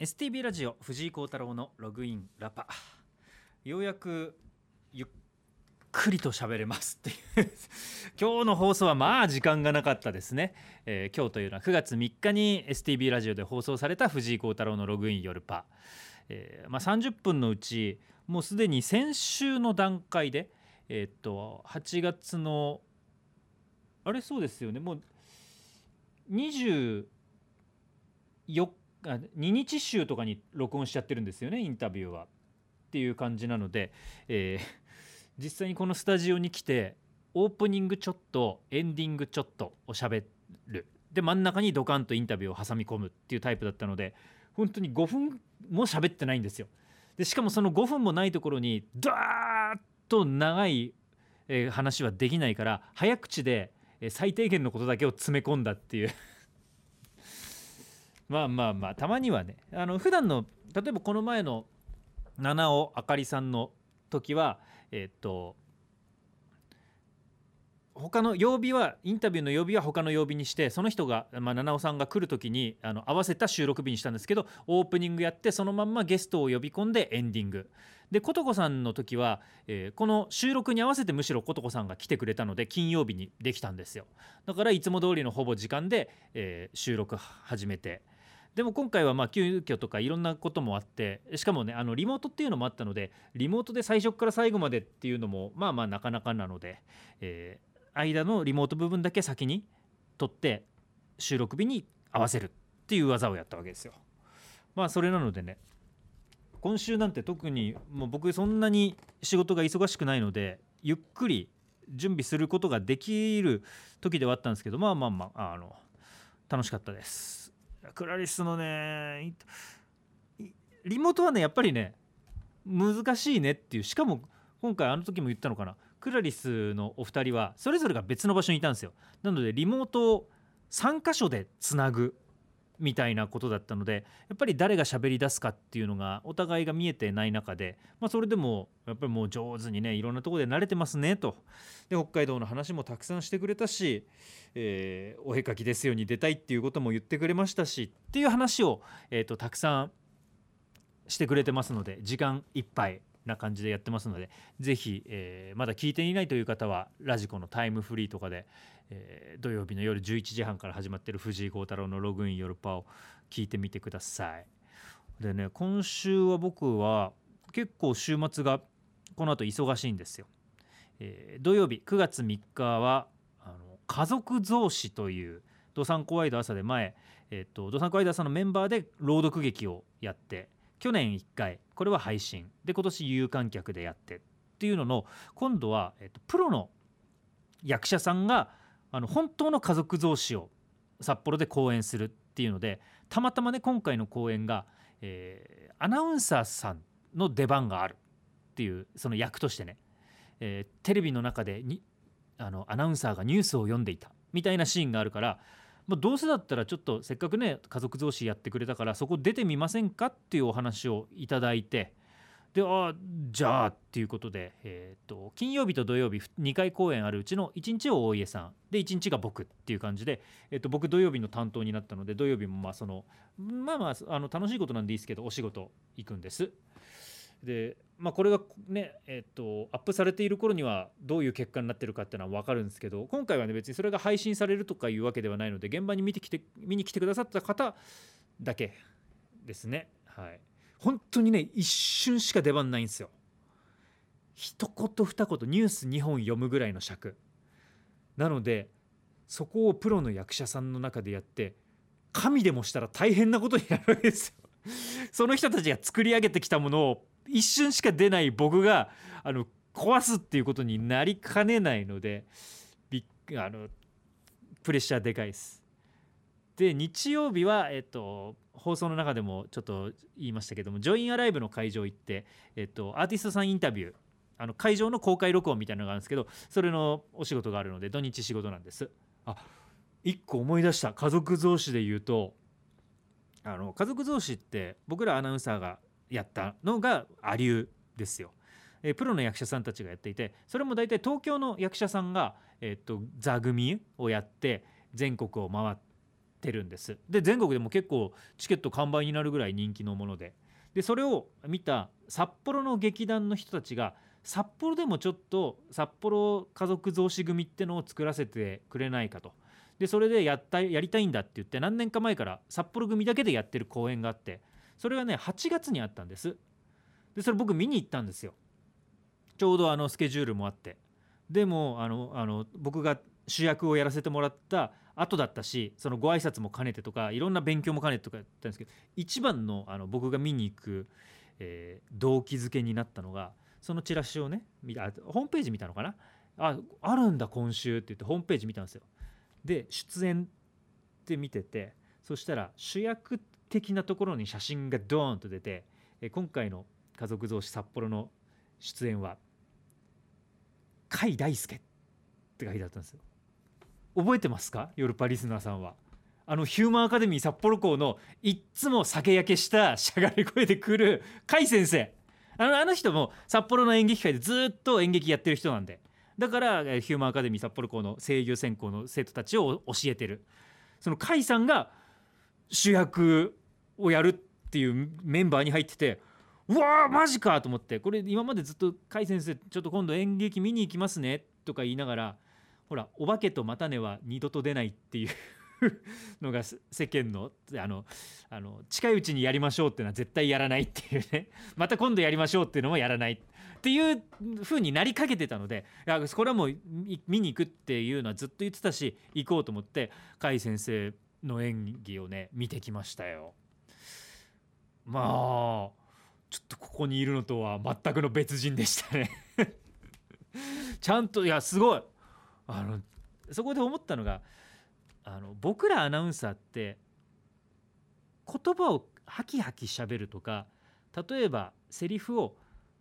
STB ラジオ藤井幸太郎のログインラパ。ようやくゆっくりと喋れますっていう。今日の放送はまあ時間がなかったですね、えー今日というのは9月3日に STB ラジオで放送された藤井幸太郎のログイン夜パ、えーまあ、30分のうちもうすでに先週の段階でえーっと8月のあれ？そうですよね。もう24日2日週とかに録音しちゃってるんですよねインタビューは。っていう感じなので、えー実際にこのスタジオに来てオープニングちょっとエンディングちょっとを喋るで真ん中にドカンとインタビューを挟み込むっていうタイプだったので本当に5分も喋ってないんですよ。でしかもその5分もないところにダーッと長い、え話はできないから早口で、最低限のことだけを詰め込んだっていうまあまあまあたまにはね。あの普段の例えばこの前の七尾あかりさんの時はえっと他の曜日はインタビューの曜日は他の曜日にしてその人が、まあ、七尾さんが来る時にあの合わせた収録日にしたんですけどオープニングやってそのまんまゲストを呼び込んでエンディング。で琴子さんの時は、えーこの収録に合わせてむしろ琴子さんが来てくれたので金曜日にできたんですよ。だからいつも通りのほぼ時間で、えー収録始めて。でも今回はまあ急遽とかいろんなこともあってしかもねあのリモートっていうのもあったのでリモートで最初から最後までっていうのもまあまあなかなかなので、えー間のリモート部分だけ先に撮って収録日に合わせるっていう技をやったわけですよ。まあそれなのでね今週なんて特にもう僕そんなに仕事が忙しくないのでゆっくり準備することができる時ではあったんですけどまあまあまああの楽しかったです。クラリスのねリモートはねやっぱりね難しいねっていうしかも今回あの時も言ったのかな。クラリスのお二人はそれぞれが別の場所にいたんですよ。なのでリモートを3箇所でつなぐ。みたいなことだったのでやっぱり誰が喋り出すかっていうのがお互いが見えてない中で、まあ、それでもやっぱりもう上手にねいろんなとこで慣れてますねと。で北海道の話もたくさんしてくれたし、えーお絵描きですよに出たいっていうことも言ってくれましたしっていう話を、えー、とたくさんしてくれてますので時間いっぱいな感じでやってますのでぜひ、えーまだ聞いていないという方はラジコのタイムフリーとかで、えー土曜日の夜11時半から始まってる藤井幸太郎のログイン夜パを聞いてみてください。でね今週は僕は結構週末がこの後忙しいんですよ。えー土曜日9月3日はあの家族増子というドサンコワイド朝で前、えー、とドサンコワイド朝のメンバーで朗読劇をやって去年1回これは配信。で今年有観客でやって。っていうのの今度は、えー、とプロの役者さんがあの本当の家族増子を札幌で公演するっていうのでたまたまね今回の公演が、えーアナウンサーさんの出番があるっていうその役としてね、えーテレビの中でにあのアナウンサーがニュースを読んでいたみたいなシーンがあるから、まあ、どうせだったらちょっとせっかくね家族増子やってくれたからそこ出てみませんかっていうお話をいただいてでああじゃあっていうことで、えー、と金曜日と土曜日2回公演あるうちの1日を大家さんで1日が僕っていう感じで、えー、と僕土曜日の担当になったので土曜日もまあそのまあまああの楽しいことなんでいいですけどお仕事行くんです。でまあ、これがね、えっとアップされている頃にはどういう結果になってるかっていうのは分かるんですけど今回はね別にそれが配信されるとかいうわけではないので現場に見てきて見に来てくださった方だけですね。はい。本当にね一瞬しか出番ないんですよ。一言二言ニュース2本読むぐらいの尺。なのでそこをプロの役者さんの中でやって神でもしたら大変なことになるわけですよ。その人たちが作り上げてきたものを一瞬しか出ない僕があの壊すっていうことになりかねないのでびっあのプレッシャーでかいです。で日曜日は、えっと、放送の中でもちょっと言いましたけどもジョインアライブの会場行って、えっと、アーティストさんインタビューあの会場の公開録音みたいなのがあるんですけどそれのお仕事があるので土日仕事なんです。あ一個思い出した家族増子で言うとあの家族増子って僕らアナウンサーがやったのがアリュですよ。えプロの役者さんたちがやっていてそれも大体東京の役者さんが、えー、と座組をやって全国を回っってるんです。で全国でも結構チケット完売になるぐらい人気のもので。でそれを見た札幌の劇団の人たちが札幌でもちょっと札幌家族増資組ってのを作らせてくれないかと。でそれでやったやりたいんだって言って何年か前から札幌組だけでやってる公演があってそれがね8月にあったんです。でそれ僕見に行ったんですよ。ちょうどあのスケジュールもあって。でもあのあの僕が主役をやらせてもらった後だったしそのご挨拶も兼ねてとかいろんな勉強も兼ねてとかやったんですけど一番のあの僕が見に行く、えー、動機づけになったのがそのチラシをね見たホームページ見たのかな？ああるんだ今週って言ってホームページ見たんですよ。で出演って見ててそしたら主役的なところに写真がドーンと出て今回の「家族増資札幌」の出演は甲斐大輔って書いてあったんですよ。覚えてますか？ヨルパリスナーさんは。あのヒューマンアカデミー札幌校のいっつも酒焼けしたしゃがれ声で来る甲斐先生。あのあの人も札幌の演劇界でずっと演劇やってる人なんで。だからヒューマンアカデミー札幌校の声優専攻の生徒たちを教えてる。その甲斐さんが主役をやるっていうメンバーに入っててうわーマジかと思ってこれ今までずっと甲斐先生ちょっと今度演劇見に行きますねとか言いながらほらお化けと叉根は二度と出ないっていう のが世間のあのあの近いうちにやりましょうっていうのは絶対やらないっていうねまた今度やりましょうっていうのもやらないっていう風になりかけてたのでいやこれはもう見に行くっていうのはずっと言ってたし行こうと思って甲斐先生の演技をね見てきましたよ。まあちょっとここにいるのとは全くの別人でしたね。ちゃんといやすごい。あのそこで思ったのがあの僕らアナウンサーって言葉をハキハキしゃべるとか例えばセリフを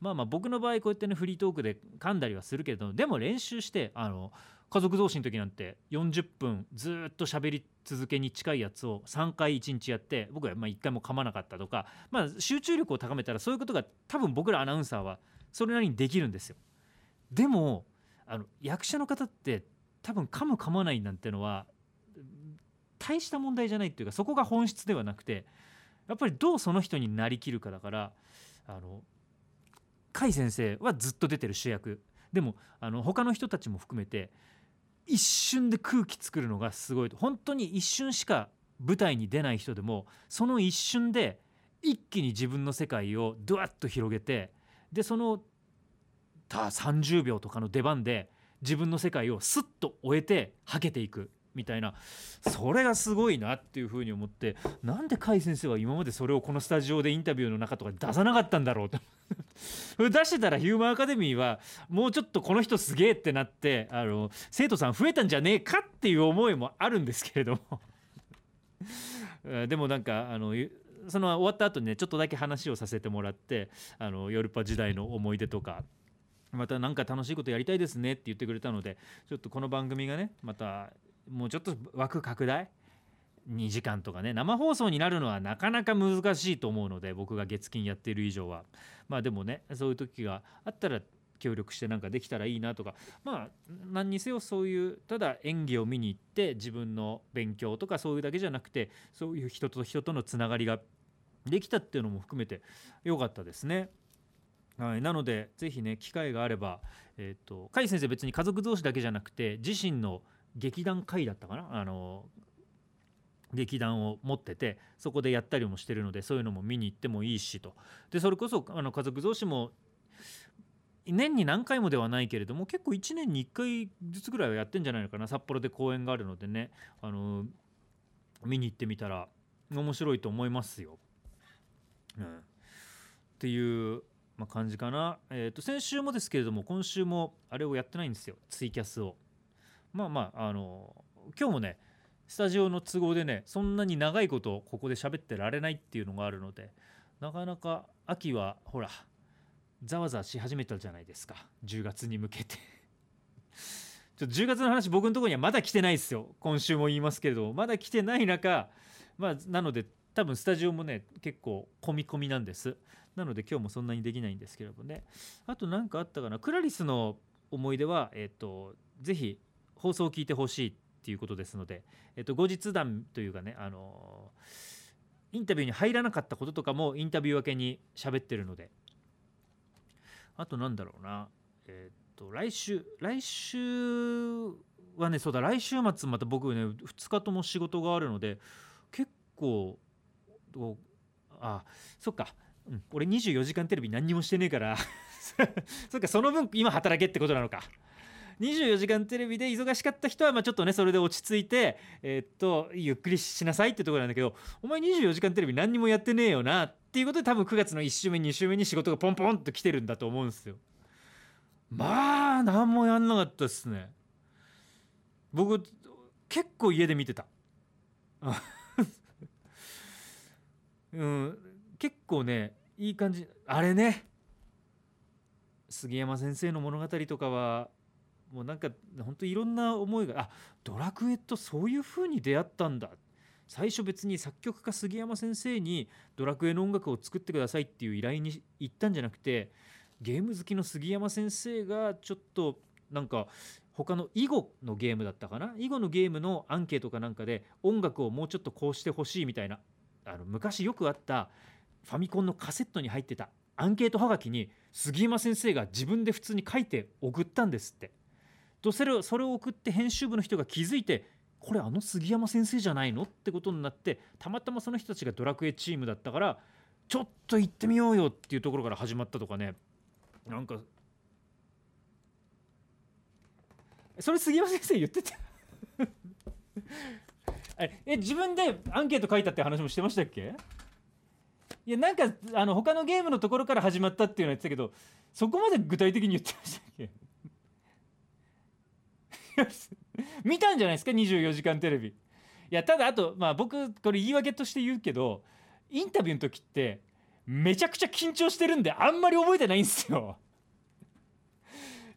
まあまあ僕の場合こうやってねフリートークで噛んだりはするけどでも練習してあの家族同士の時なんて40分ずっと喋り続けに近いやつを3回1日やって僕はま1回も噛まなかったとか、まあ、集中力を高めたらそういうことが多分僕らアナウンサーはそれなりにできるんですよ。でもあの役者の方って多分噛む噛まないなんてのは大した問題じゃないっていうかそこが本質ではなくてやっぱりどうその人になりきるかだからあの甲斐先生はずっと出てる主役でもあの他の人たちも含めて一瞬で空気作るのがすごい本当に一瞬しか舞台に出ない人でもその一瞬で一気に自分の世界をドワッと広げてでそのた30秒とかの出番で自分の世界をスッと終えてはけていくみたいな。それがすごいなっていうふうに思ってなんで甲斐先生は今までそれをこのスタジオでインタビューの中とか出さなかったんだろうと。出してたらヒューマンアカデミーはもうちょっとこの人すげえってなってあの生徒さん増えたんじゃねえかっていう思いもあるんですけれども。でもなんかあのその終わった後にねちょっとだけ話をさせてもらってあのヨルパ時代の思い出とかまた何か楽しいことやりたいですねって言ってくれたのでちょっとこの番組がねまたもうちょっと枠拡大2時間とかね生放送になるのはなかなか難しいと思うので僕が月金やっている以上は。まあでもねそういう時があったら協力してなんかできたらいいなとか。まあ何にせよそういうただ演技を見に行って自分の勉強とかそういうだけじゃなくてそういう人と人とのつながりができたっていうのも含めて良かったですね。はい、なのでぜひね機会があれば、えーと、甲斐先生別に家族同士だけじゃなくて自身の劇団会だったかな？あの劇団を持っててそこでやったりもしてるのでそういうのも見に行ってもいいしと。でそれこそあの家族同士も年に何回もではないけれども結構1年に1回ずつぐらいはやってんじゃないのかな。札幌で公演があるのでねあの見に行ってみたら面白いと思いますよ。うん、っていうまあ、感じかな、えー、と先週もですけれども今週もあれをやってないんですよ。ツイキャスを。まあまああの今日もねスタジオの都合でねそんなに長いことここで喋ってられないっていうのがあるのでなかなか秋はほらざわざわし始めたじゃないですか。10月に向けて。ちょっと10月の話僕のところにはまだ来てないですよ。今週も言いますけれどもまだ来てない中まあなので多分スタジオもね結構込み込みなんです。なので今日もそんなにできないんですけれどもね。あと何かあったかな。クラリスの思い出はえっ、ー、とぜひ放送を聞いてほしい。っていうことですので、えっと、後日談というかねあのインタビューに入らなかったこととかもインタビュー分けに喋ってるので。あとなんだろうな。えっと来週来週はねそうだ来週末また僕ね2日とも仕事があるので結構あそっか、うん、俺24時間テレビ何にもしてねえから。そっかその分今働けってことなのか。24時間テレビで忙しかった人はまあちょっとねそれで落ち着いてえ、っとゆっくりしなさいってところなんだけどお前24時間テレビ何にもやってねえよなっていうことで多分9月の1週目2週目に仕事がポンポンと来てるんだと思うんですよ。まあ何もやんなかったっすね。僕結構家で見てた。うん。結構ねいい感じ。あれね。杉山先生の物語とかはもうなんか本当いろんな思いがあドラクエとそういう風に出会ったんだ最初別に作曲家杉山先生にドラクエの音楽を作ってくださいっていう依頼に行ったんじゃなくてゲーム好きの杉山先生がちょっとなんか他の囲碁のゲームだったかな？囲碁のゲームのアンケートかなんかで音楽をもうちょっとこうしてほしいみたいなあの昔よくあったファミコンのカセットに入ってたアンケートはがきに杉山先生が自分で普通に書いて送ったんですって。とそれをそれを送って編集部の人が気づいてこれあの杉山先生じゃないの？ってことになってたまたまその人たちがドラクエチームだったからちょっと行ってみようよっていうところから始まったとかね。なんかそれ杉山先生言ってた？え自分でアンケート書いたって話もしてましたっけ？いやなんかあの他のゲームのところから始まったっていうのは言ってたけどそこまで具体的に言ってましたっけ？見たんじゃないですか？24時間テレビ。いやただあとまあ僕これ言い訳として言うけどインタビューの時ってめちゃくちゃ緊張してるんであんまり覚えてないんですよ。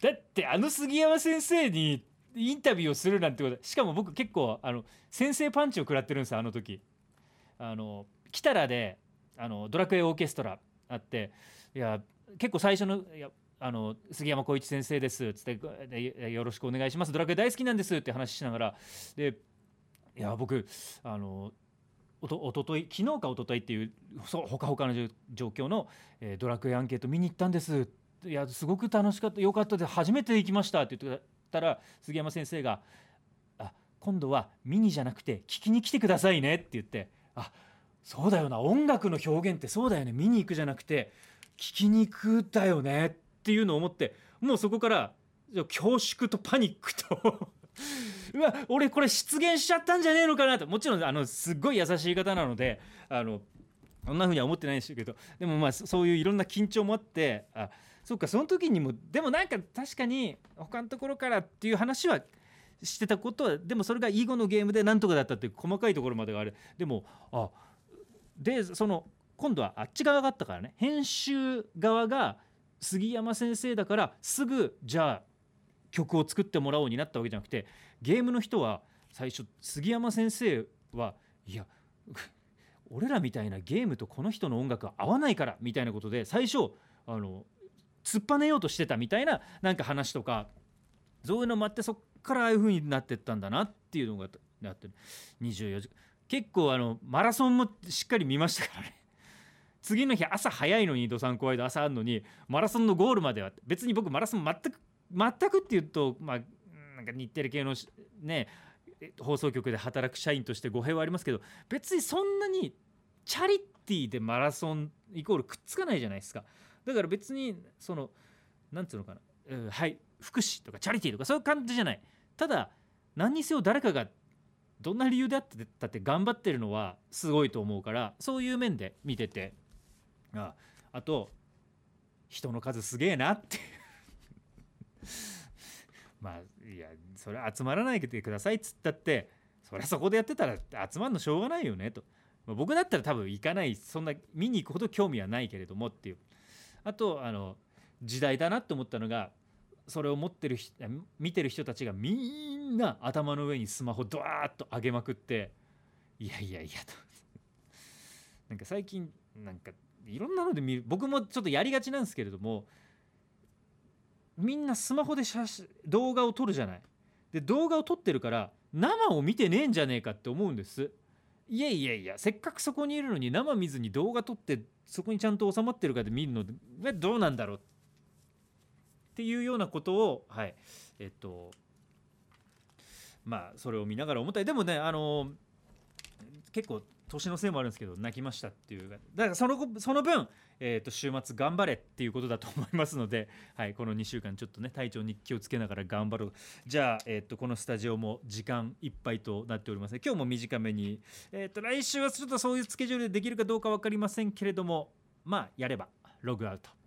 だってあの杉山先生にインタビューをするなんてことしかも僕結構あの先生パンチを食らってるんですよあの時。あの来たらであのドラクエオーケストラあっていや結構最初のいやあの杉山浩一先生です」つって「よろしくお願いしますドラクエ大好きなんです」って話しながらでいや僕あのおとおととい昨日かおとといっていうそほかほかの状況の、えー、ドラクエアンケート見に行ったんです。いやすごく楽しかったよかったで初めて行きましたって言ったら杉山先生が「あ今度は見にじゃなくて聞きに来てくださいね」って言って「あそうだよな音楽の表現ってそうだよね見に行くじゃなくて聞きに行くだよね」ってっていうのを思ってもうそこから恐縮とパニックと。うわ俺これ出現しちゃったんじゃねえのかなと。もちろんあのすっごい優しい方なのであのそんな風には思ってないんですけど。でもまあそういういろんな緊張もあってあそっかその時にもでもなんか確かに他のところからっていう話はしてたことはでもそれが囲碁のゲームでなんとかだったっていう細かいところまでがある。でもあでその今度はあっち側があったからね。編集側が杉山先生だからすぐじゃあ曲を作ってもらおうになったわけじゃなくてゲームの人は最初杉山先生はいや 俺らみたいなゲームとこの人の音楽は合わないからみたいなことで最初あの突っぱねようとしてたみたいななんか話とかそういうのもあってそっからああいう風になってったんだなっていうのがなって24時間。結構あのマラソンもしっかり見ましたからね。次の日朝早いのにドサンコワイド朝あるのにマラソンのゴールまでは別に僕マラソン全く全くっていうとまあなんか日テレ系のね放送局で働く社員として語弊はありますけど別にそんなにチャリティーでマラソンイコールくっつかないじゃないですか。だから別にそのなんつうのかな、うん、はい福祉とかチャリティーとかそういう感じじゃない。ただ何にせよ誰かがどんな理由であってたって頑張ってるのはすごいと思うからそういう面で見てて。ああと人の数すげえなって。まあいやそれ集まらないでくださいっつったってそりゃそこでやってたら集まるのしょうがないよねと、まあ、僕だったら多分行かないそんな見に行くほど興味はないけれどもっていう。あとあの時代だなって思ったのがそれを持ってる見てる人たちがみんな頭の上にスマホドワーッと上げまくっていやいやいやと。なんか最近なんかいろんなので見る僕もちょっとやりがちなんですけれどもみんなスマホで写真動画を撮るじゃない。で動画を撮ってるから生を見てねえんじゃねえかって思うんです。いやいやいやせっかくそこにいるのに生見ずに動画撮ってそこにちゃんと収まってるかで見るのでどうなんだろう。っていうようなことをはい。えっとまあそれを見ながら思ったり。でもねあの結構年のせいもあるんですけど泣きましたっていう。だからそのその分、えー、と週末頑張れっていうことだと思いますので、はい、この2週間ちょっとね体調に気をつけながら頑張ろう。じゃあ、えー、とこのスタジオも時間いっぱいとなっております。今日も短めに、えー、と来週はちょっとそういうスケジュールでできるかどうか分かりませんけれどもまあやればログアウト。